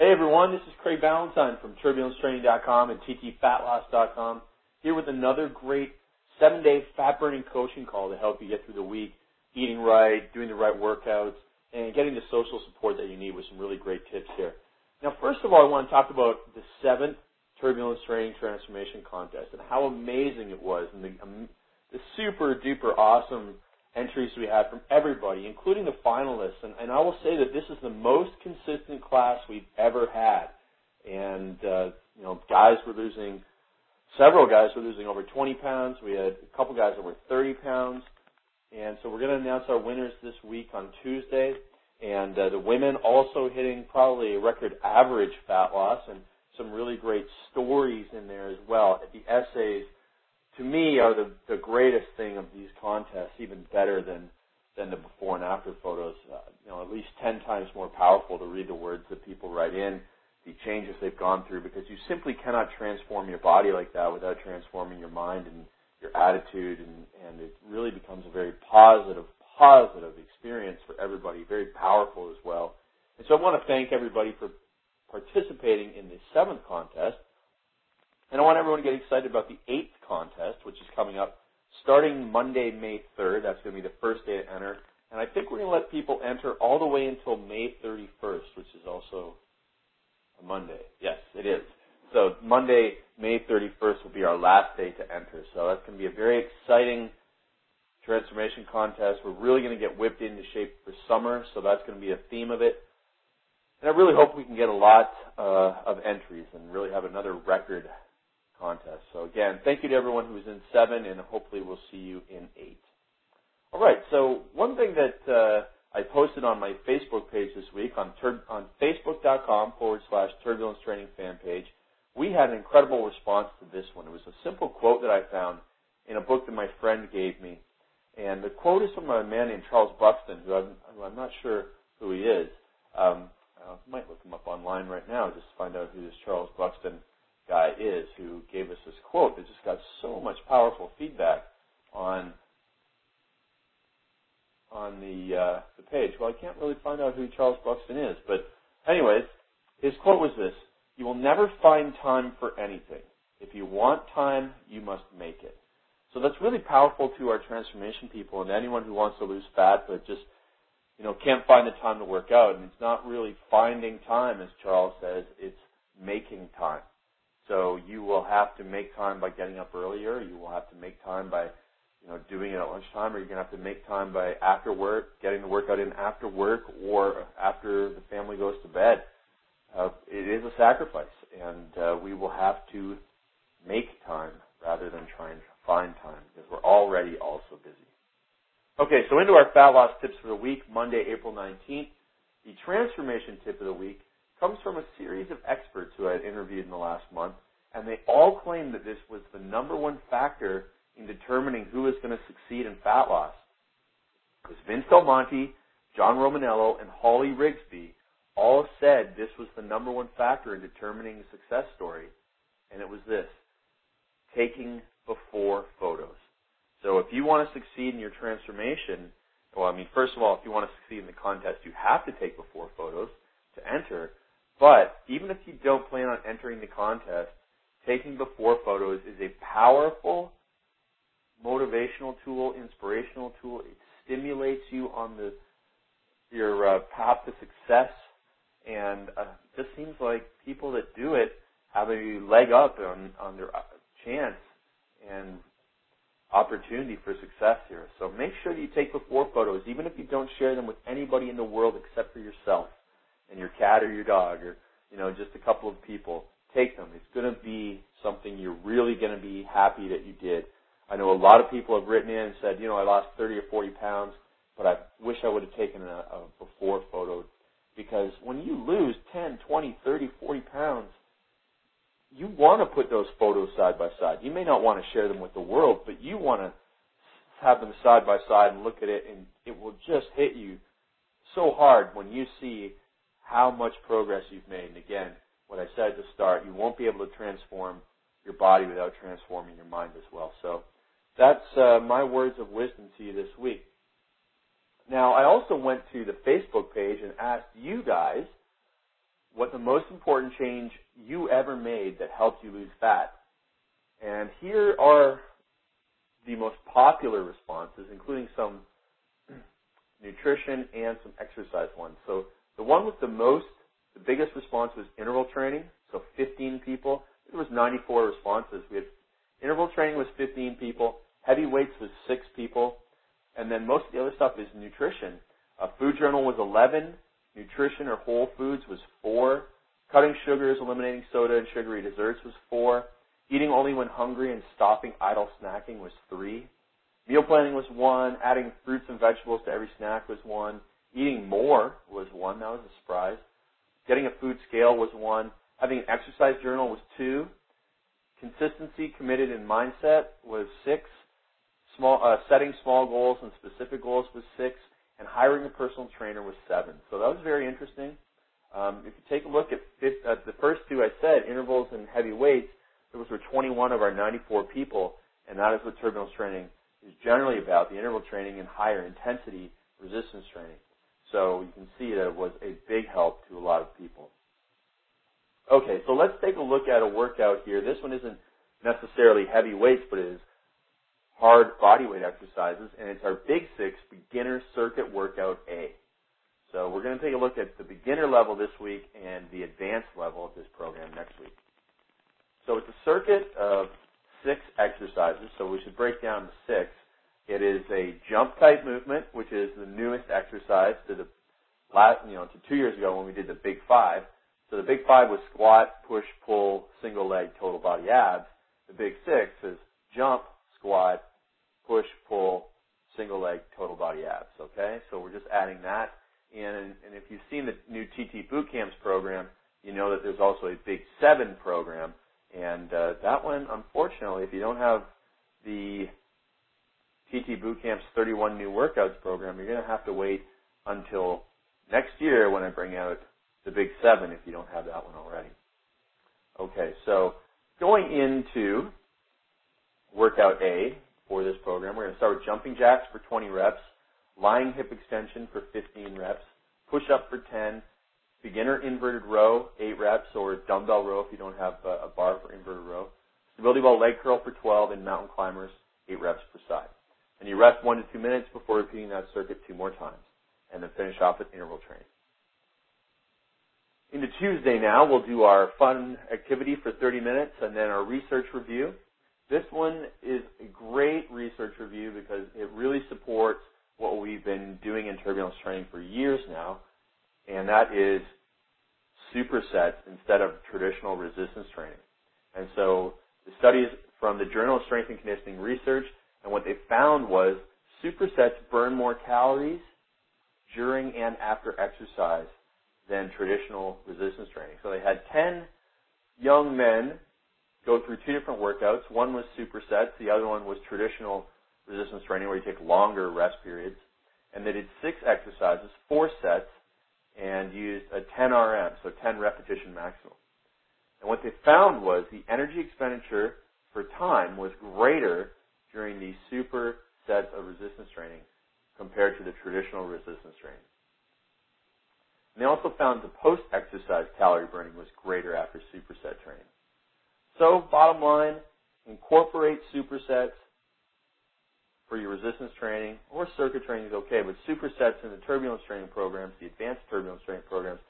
Hey everyone, this is Craig Ballantyne from TurbulenceTraining.com and TTFatLoss.com here with another great seven-day fat burning coaching call to help you get through the week, eating right, doing the right workouts, and getting the social support that you need with some really great tips here. Now, first of all, I want to talk about the seventh Turbulence Training Transformation Contest and how amazing it was and the, um, the super duper awesome entries we had from everybody, including the finalists. And, and I will say that this is the most consistent class we've ever had. And, uh, you know, guys were losing, several guys were losing over 20 pounds. We had a couple guys were 30 pounds. And so we're going to announce our winners this week on Tuesday. And uh, the women also hitting probably a record average fat loss and some really great stories in there as well. The essays to me are the, the greatest thing of these contests, even better than than the before and after photos. Uh, you know, at least ten times more powerful to read the words that people write in, the changes they've gone through, because you simply cannot transform your body like that without transforming your mind and your attitude, and and it really becomes a very positive, positive experience for everybody, very powerful as well. And so I want to thank everybody for participating in the seventh contest. And I want everyone to get excited about the eighth contest, which is coming up starting Monday, May 3rd. That's going to be the first day to enter. And I think we're going to let people enter all the way until May 31st, which is also a Monday. Yes, it is. So Monday, May 31st will be our last day to enter. So that's going to be a very exciting transformation contest. We're really going to get whipped into shape for summer, so that's going to be a theme of it. And I really hope we can get a lot uh, of entries and really have another record contest. So again, thank you to everyone who was in seven, and hopefully we'll see you in eight. All right. So one thing that uh, I posted on my Facebook page this week on tur- on Facebook.com forward slash Turbulence Training fan page, we had an incredible response to this one. It was a simple quote that I found in a book that my friend gave me, and the quote is from a man named Charles Buxton, who I'm, who I'm not sure who he is. Um, I might look him up online right now just to find out who this Charles Buxton guy is who gave us this quote that just got so much powerful feedback on on the uh, the page. Well, I can't really find out who Charles Buxton is, but anyways, his quote was this: "You will never find time for anything. If you want time, you must make it." So that's really powerful to our transformation people and anyone who wants to lose fat but just you know can't find the time to work out. And it's not really finding time, as Charles says; it's making time. So you will have to make time by getting up earlier. You will have to make time by, you know, doing it at lunchtime, or you're gonna have to make time by after work, getting the workout in after work, or after the family goes to bed. Uh, it is a sacrifice, and uh, we will have to make time rather than try and find time because we're already also busy. Okay, so into our fat loss tips for the week, Monday, April 19th. The transformation tip of the week comes from a series of experts who I had interviewed in the last month, and they all claimed that this was the number one factor in determining who is going to succeed in fat loss. Was Vince Del Monte, John Romaniello, and Holly Rigsby all said this was the number one factor in determining the success story, and it was this taking before photos. So if you want to succeed in your transformation, well, I mean, first of all, if you want to succeed in the contest, you have to take before photos to enter. But even if you don't plan on entering the contest, taking before photos is a powerful motivational tool, inspirational tool. It stimulates you on the your uh, path to success, and uh, just seems like people that do it have a leg up on on their uh, chance and opportunity for success here. So make sure that you take before photos, even if you don't share them with anybody in the world except for yourself and your cat or your dog or, you know, just a couple of people, take them. It's going to be something you're really going to be happy that you did. I know a lot of people have written in and said, you know, I lost 30 or 40 pounds, but I wish I would have taken a, a before photo because when you lose 10, 20, 30, 40 pounds, you want to put those photos side by side. You may not want to share them with the world, but you want to have them side by side and look at it, and it will just hit you so hard when you see how much progress you've made. And again, what I said at the start, you won't be able to transform your body without transforming your mind as well. So that's uh, my words of wisdom to you this week. Now, I also went to the Facebook page and asked you guys what the most important change you ever made that helped you lose fat. And here are the most popular responses, including some nutrition and some exercise ones. So the one with the most, the biggest response was interval training. So 15 people. It was 94 responses. We had interval training was 15 people. Heavy weights was six people. And then most of the other stuff is nutrition. Uh, food journal was 11. Nutrition or whole foods was four. Cutting sugars, eliminating soda and sugary desserts was four. Eating only when hungry and stopping idle snacking was three. Meal planning was one. Adding fruits and vegetables to every snack was one. Eating more was one. That was a surprise. Getting a food scale was one. Having an exercise journal was two. Consistency, committed, and mindset was six. Small, uh, setting small goals and specific goals was six. And hiring a personal trainer was seven. So that was very interesting. Um, if you take a look at, fifth, at the first two I said, intervals and heavy weights, those were 21 of our 94 people, and that is what turbulence training is generally about, the interval training and higher intensity resistance training. So you can see that it was a big help to a lot of people. Okay, so let's take a look at a workout here. This one isn't necessarily heavy weights, but it is hard body weight exercises, and it's our Big Six Beginner Circuit Workout A. So we're going to take a look at the beginner level this week and the advanced level of this program next week. So it's a circuit of six exercises, so we should break down the six. It is a jump type movement, which is the newest exercise to the last, you know, to two years ago when we did the big five. So the big five was squat, push, pull, single leg, total body abs. The big six is jump, squat, push, pull, single leg, total body abs. Okay, so we're just adding that in. And, and if you've seen the new TT Boot Camps program, you know that there's also a Big Seven program, and uh, that one, unfortunately, if you don't have the TT Boot Camp's 31 new workouts program, you're going to have to wait until next year when I bring out the Big Seven if you don't have that one already. Okay, so going into workout A for this program, we're going to start with jumping jacks for 20 reps, lying hip extension for 15 reps, push up for 10, beginner inverted row, 8 reps, or dumbbell row if you don't have a bar for inverted row, stability ball leg curl for 12, and mountain climbers, 8 reps per side. And you rest 1 to 2 minutes before repeating that circuit two more times, and then finish off with interval training. Into Tuesday now, we'll do our fun activity for 30 minutes and then our research review. This one is a great research review because it really supports what we've been doing in turbulence training for years now, and that is supersets instead of traditional resistance training. And so the studies from the Journal of Strength and Conditioning Research, and what they found was supersets burn more calories during and after exercise than traditional resistance training. So they had 10 young men go through two different workouts. One was supersets, the other one was traditional resistance training where you take longer rest periods. And they did six exercises, four sets, and used a 10 RM, so 10 repetition maximum. And what they found was the energy expenditure for time was greater during these super sets of resistance training compared to the traditional resistance training. And they also found the post-exercise calorie burning was greater after superset training. So, bottom line, incorporate supersets for your resistance training or circuit training is okay, but supersets in the turbulence training programs, the advanced turbulence training programs,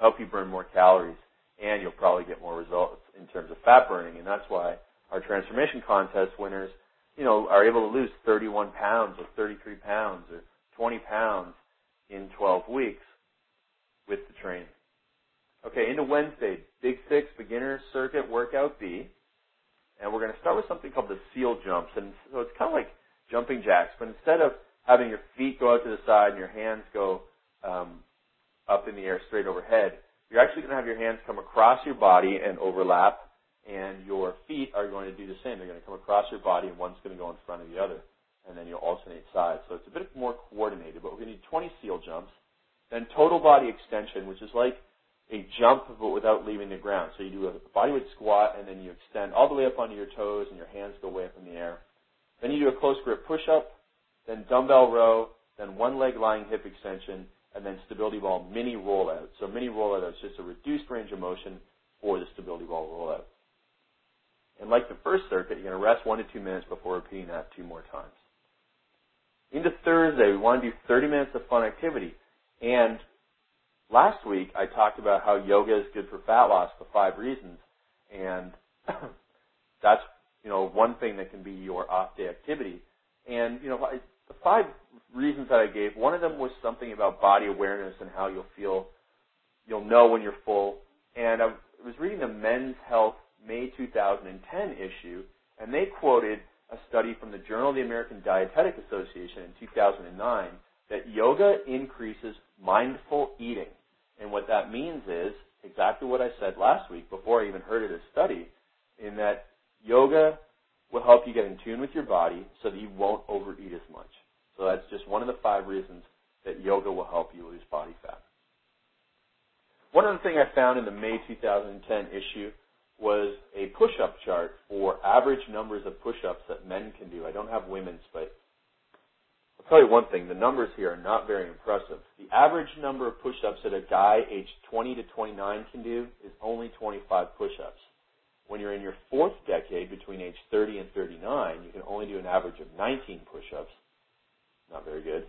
help you burn more calories and you'll probably get more results in terms of fat burning. And that's why our transformation contest winners, you know, are able to lose 31 pounds or 33 pounds or 20 pounds in 12 weeks with the training. Okay, into Wednesday, Big Six Beginner Circuit Workout B. And we're going to start with something called the seal jumps. And so it's kind of like jumping jacks, but instead of having your feet go out to the side and your hands go um, up in the air straight overhead, you're actually going to have your hands come across your body and overlap, and your feet are going to do the same. They're going to come across your body, and one's going to go in front of the other, and then you'll alternate sides. So it's a bit more coordinated, but we're going to need 20 seal jumps. Then total body extension, which is like a jump but without leaving the ground. So you do a bodyweight squat and then you extend all the way up onto your toes and your hands go way up in the air. Then you do a close grip push up, then dumbbell row, then one leg lying hip extension, and then stability ball mini rollout. So mini rollout is just a reduced range of motion for the stability ball rollout. And like the first circuit, you're going to rest one to two minutes before repeating that two more times. Into Thursday, we want to do 30 minutes of fun activity. And last week, I talked about how yoga is good for fat loss for five reasons. And that's, you know, one thing that can be your off day activity. And, you know, the five reasons that I gave, one of them was something about body awareness and how you'll feel, you'll know when you're full. And I was reading the Men's Health May 2010 issue, and they quoted a study from the Journal of the American Dietetic Association in 2009 that yoga increases mindful eating. And what that means is exactly what I said last week before I even heard of this study, in that yoga will help you get in tune with your body so that you won't overeat as much. So that's just one of the five reasons that yoga will help you lose body fat. One other thing I found in the May 2010 issue was a push-up chart for average numbers of push-ups that men can do. I don't have women's, but I'll tell you one thing, the numbers here are not very impressive. The average number of push-ups that a guy aged 20 to 29 can do is only 25 push-ups. When you're in your fourth decade, between age 30 and 39, you can only do an average of 19 push-ups. Not very good.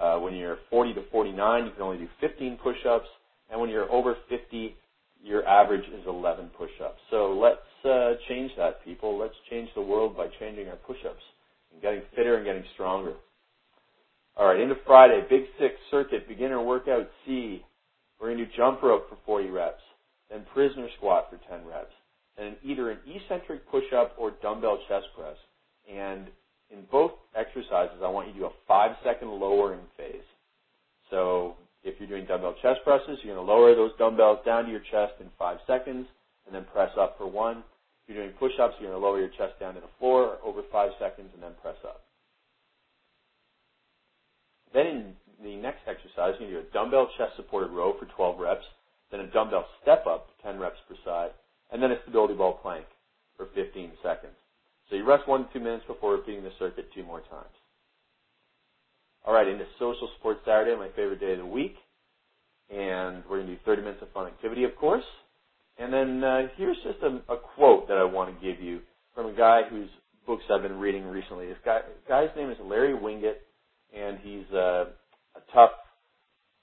Uh, when you're 40 to 49, you can only do 15 push-ups. And when you're over 50, your average is 11 push-ups. So let's uh, change that, people. Let's change the world by changing our push-ups and getting fitter and getting stronger. All right, into Friday, Big Six Circuit, beginner workout C. We're going to do jump rope for 40 reps, then prisoner squat for 10 reps, and either an eccentric push-up or dumbbell chest press. And in both exercises, I want you to do a five-second lowering phase. So if you're doing dumbbell chest presses, you're going to lower those dumbbells down to your chest in five seconds and then press up for one. If you're doing push-ups, you're going to lower your chest down to the floor over five seconds and then press up. Then in the next exercise, you're going to do a dumbbell chest supported row for 12 reps, then a dumbbell step up, 10 reps per side, and then a stability ball plank for 15 seconds. So you rest one to two minutes before repeating the circuit two more times. All right, into Social Support Saturday, my favorite day of the week. And we're going to do 30 minutes of fun activity, of course. And then uh, here's just a, a quote that I want to give you from a guy whose books I've been reading recently. This guy, guy's name is Larry Winget, and he's uh, a tough,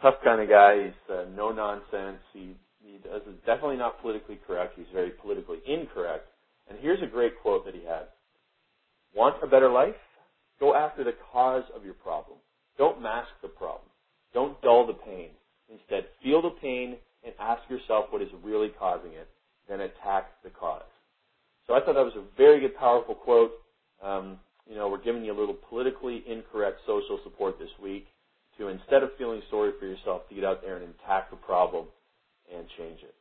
tough kind of guy. He's uh, no nonsense. He he does is definitely not politically correct. He's very politically incorrect. And here's a great quote that he had: "Want a better life? Go after the cause of your problem. Don't mask the problem. Don't dull the pain. Instead, feel the pain and ask yourself what is really causing it, then attack the cause. So I thought that was a very good, powerful quote. Um, you know, we're giving you a little politically incorrect social support this week to instead of feeling sorry for yourself, to get out there and attack the problem and change it.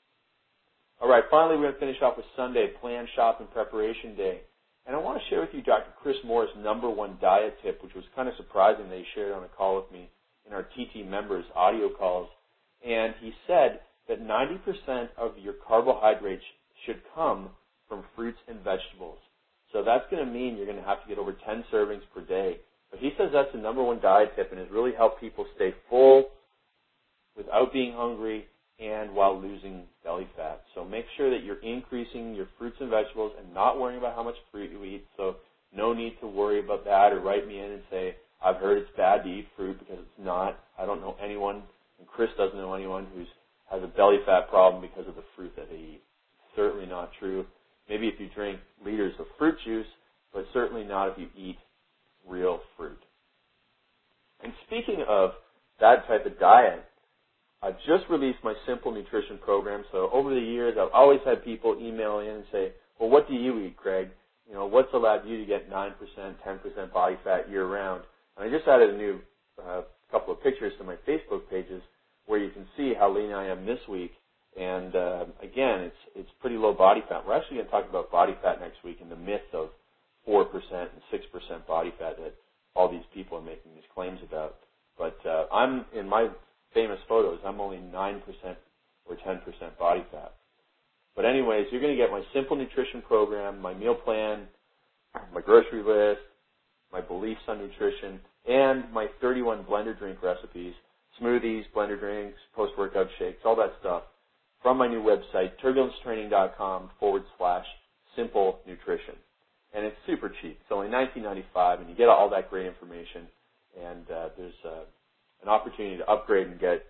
All right, finally, we're going to finish off with Sunday, plan, shop, and preparation day. And I want to share with you Dr. Chris Mohr's number one diet tip, which was kind of surprising that he shared on a call with me in our TT members audio calls. And he said that 90% of your carbohydrates should come from fruits and vegetables. So that's going to mean you're going to have to get over 10 servings per day. But he says that's the number one diet tip and has really helped people stay full without being hungry and while losing belly fat. So make sure that you're increasing your fruits and vegetables and not worrying about how much fruit you eat. So no need to worry about that or write me in and say, I've heard it's bad to eat fruit because it's not. I don't know anyone, and Chris doesn't know anyone who's has a belly fat problem because of the fruit that they eat. Certainly not true. Maybe if you drink liters of fruit juice, but certainly not if you eat real fruit. And speaking of that type of diet, I've just released my Simple Nutrition program. So over the years, I've always had people email in and say, well, what do you eat, Craig? You know, what's allowed you to get 9%, 10% body fat year round? And I just added a new uh, couple of pictures to my Facebook pages where you can see how lean I am this week. And uh, again, it's it's pretty low body fat. We're actually going to talk about body fat next week and the myth of four percent and six percent body fat that all these people are making these claims about. But uh, I'm in my famous photos, I'm only 9% or 10% body fat. But anyways, you're going to get my simple nutrition program, my meal plan, my grocery list, my beliefs on nutrition, and my 31 blender drink recipes smoothies, blender drinks, post-workout shakes, all that stuff from my new website, turbulencetraining.com forward slash simple nutrition. And it's super cheap. It's only $19.95 and you get all that great information and uh, there's uh, an opportunity to upgrade and get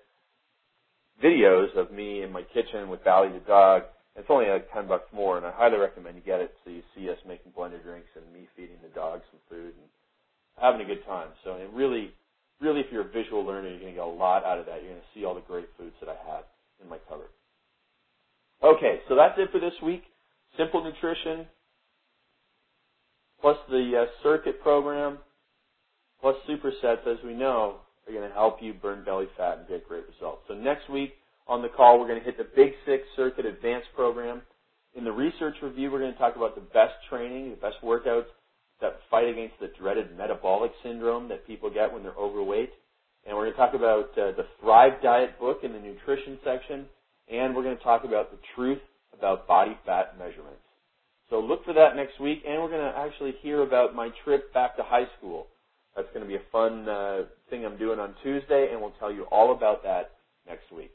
videos of me in my kitchen with Bally the dog. It's only like 10 bucks more and I highly recommend you get it so you see us making blender drinks and me feeding the dog some food and having a good time. So it really really, if you're a visual learner, you're going to get a lot out of that. You're going to see all the great foods that I have in my cupboard. Okay, so that's it for this week. Simple nutrition, plus the uh, circuit program, plus supersets, as we know, are going to help you burn belly fat and get great results. So next week on the call, we're going to hit the Big Six Circuit Advanced Program. In the research review, we're going to talk about the best training, the best workouts that fight against the dreaded metabolic syndrome that people get when they're overweight. And we're going to talk about uh, the Thrive Diet book in the nutrition section, and we're going to talk about the truth about body fat measurements. So look for that next week, and we're going to actually hear about my trip back to high school. That's going to be a fun uh, thing I'm doing on Tuesday, and we'll tell you all about that next week.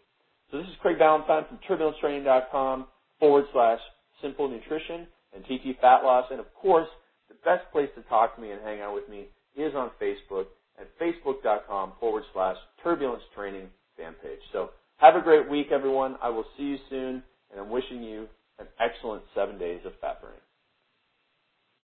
So this is Craig Ballantyne from turbulencetraining.com forward slash simple nutrition and TT fat loss, and of course, the best place to talk to me and hang out with me is on Facebook at facebook.com forward slash turbulence training fan page. So have a great week, everyone. I will see you soon, and I'm wishing you an excellent seven days of fat burning.